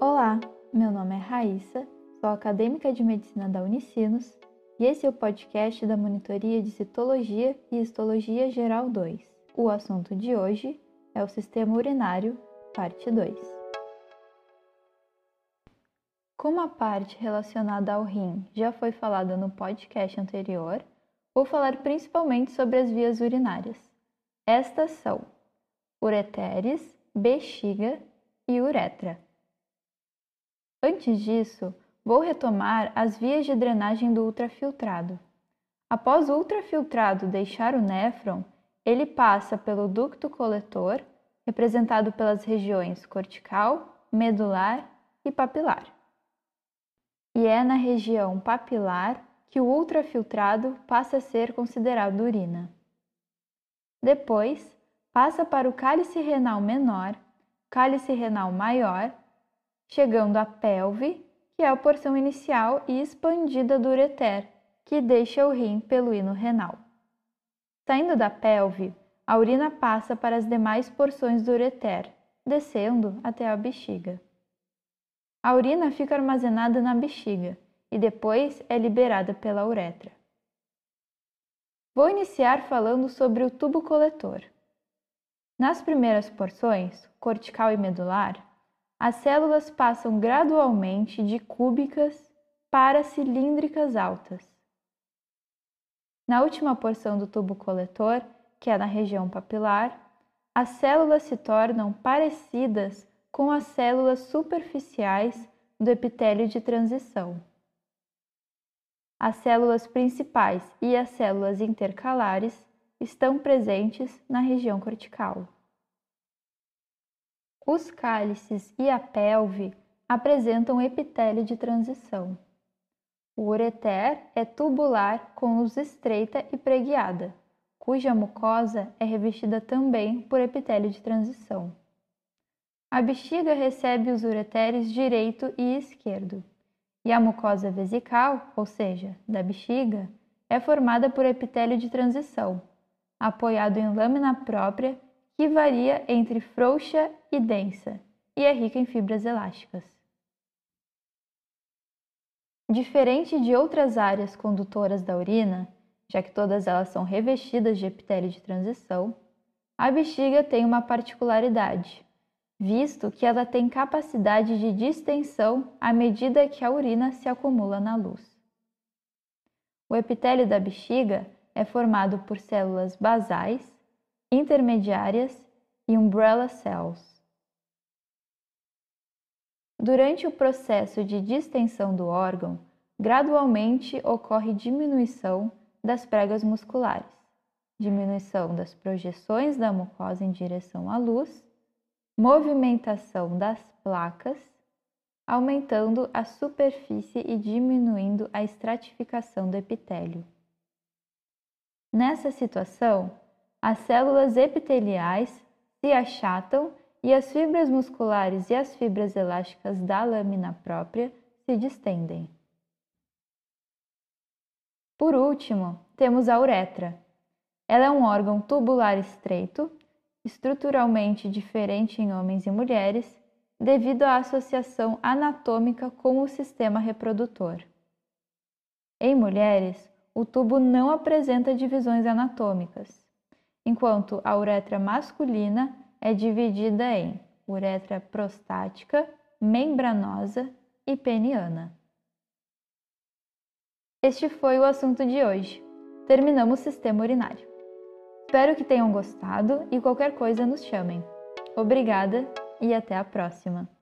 Olá, meu nome é Raíssa, sou acadêmica de medicina da Unicinos e esse é o podcast da Monitoria de Citologia e Histologia Geral 2. O assunto de hoje é o sistema urinário, parte 2. Como a parte relacionada ao rim já foi falada no podcast anterior, vou falar principalmente sobre as vias urinárias. Estas são ureteres, bexiga e uretra. Antes disso, vou retomar as vias de drenagem do ultrafiltrado. Após o ultrafiltrado deixar o néfron, ele passa pelo ducto coletor, representado pelas regiões cortical, medular e papilar. E é na região papilar que o ultrafiltrado passa a ser considerado urina. Depois, passa para o cálice renal menor, cálice renal maior chegando à pelve, que é a porção inicial e expandida do ureter, que deixa o rim pelo hino renal. Saindo da pelve, a urina passa para as demais porções do ureter, descendo até a bexiga. A urina fica armazenada na bexiga e depois é liberada pela uretra. Vou iniciar falando sobre o tubo coletor. Nas primeiras porções, cortical e medular, as células passam gradualmente de cúbicas para cilíndricas altas. Na última porção do tubo coletor, que é na região papilar, as células se tornam parecidas com as células superficiais do epitélio de transição. As células principais e as células intercalares estão presentes na região cortical. Os cálices e a pelve apresentam epitélio de transição. O ureter é tubular com luz estreita e preguiada, cuja mucosa é revestida também por epitélio de transição. A bexiga recebe os ureteres direito e esquerdo, e a mucosa vesical, ou seja, da bexiga, é formada por epitélio de transição, apoiado em lâmina própria que varia entre frouxa e densa e é rica em fibras elásticas. Diferente de outras áreas condutoras da urina, já que todas elas são revestidas de epitélio de transição, a bexiga tem uma particularidade, visto que ela tem capacidade de distensão à medida que a urina se acumula na luz. O epitélio da bexiga é formado por células basais intermediárias e umbrella cells. Durante o processo de distensão do órgão, gradualmente ocorre diminuição das pregas musculares, diminuição das projeções da mucosa em direção à luz, movimentação das placas, aumentando a superfície e diminuindo a estratificação do epitélio. Nessa situação, as células epiteliais se achatam e as fibras musculares e as fibras elásticas da lâmina própria se distendem. Por último, temos a uretra. Ela é um órgão tubular estreito, estruturalmente diferente em homens e mulheres, devido à associação anatômica com o sistema reprodutor. Em mulheres, o tubo não apresenta divisões anatômicas enquanto a uretra masculina é dividida em uretra prostática, membranosa e peniana. Este foi o assunto de hoje. Terminamos o sistema urinário. Espero que tenham gostado e qualquer coisa nos chamem. Obrigada e até a próxima!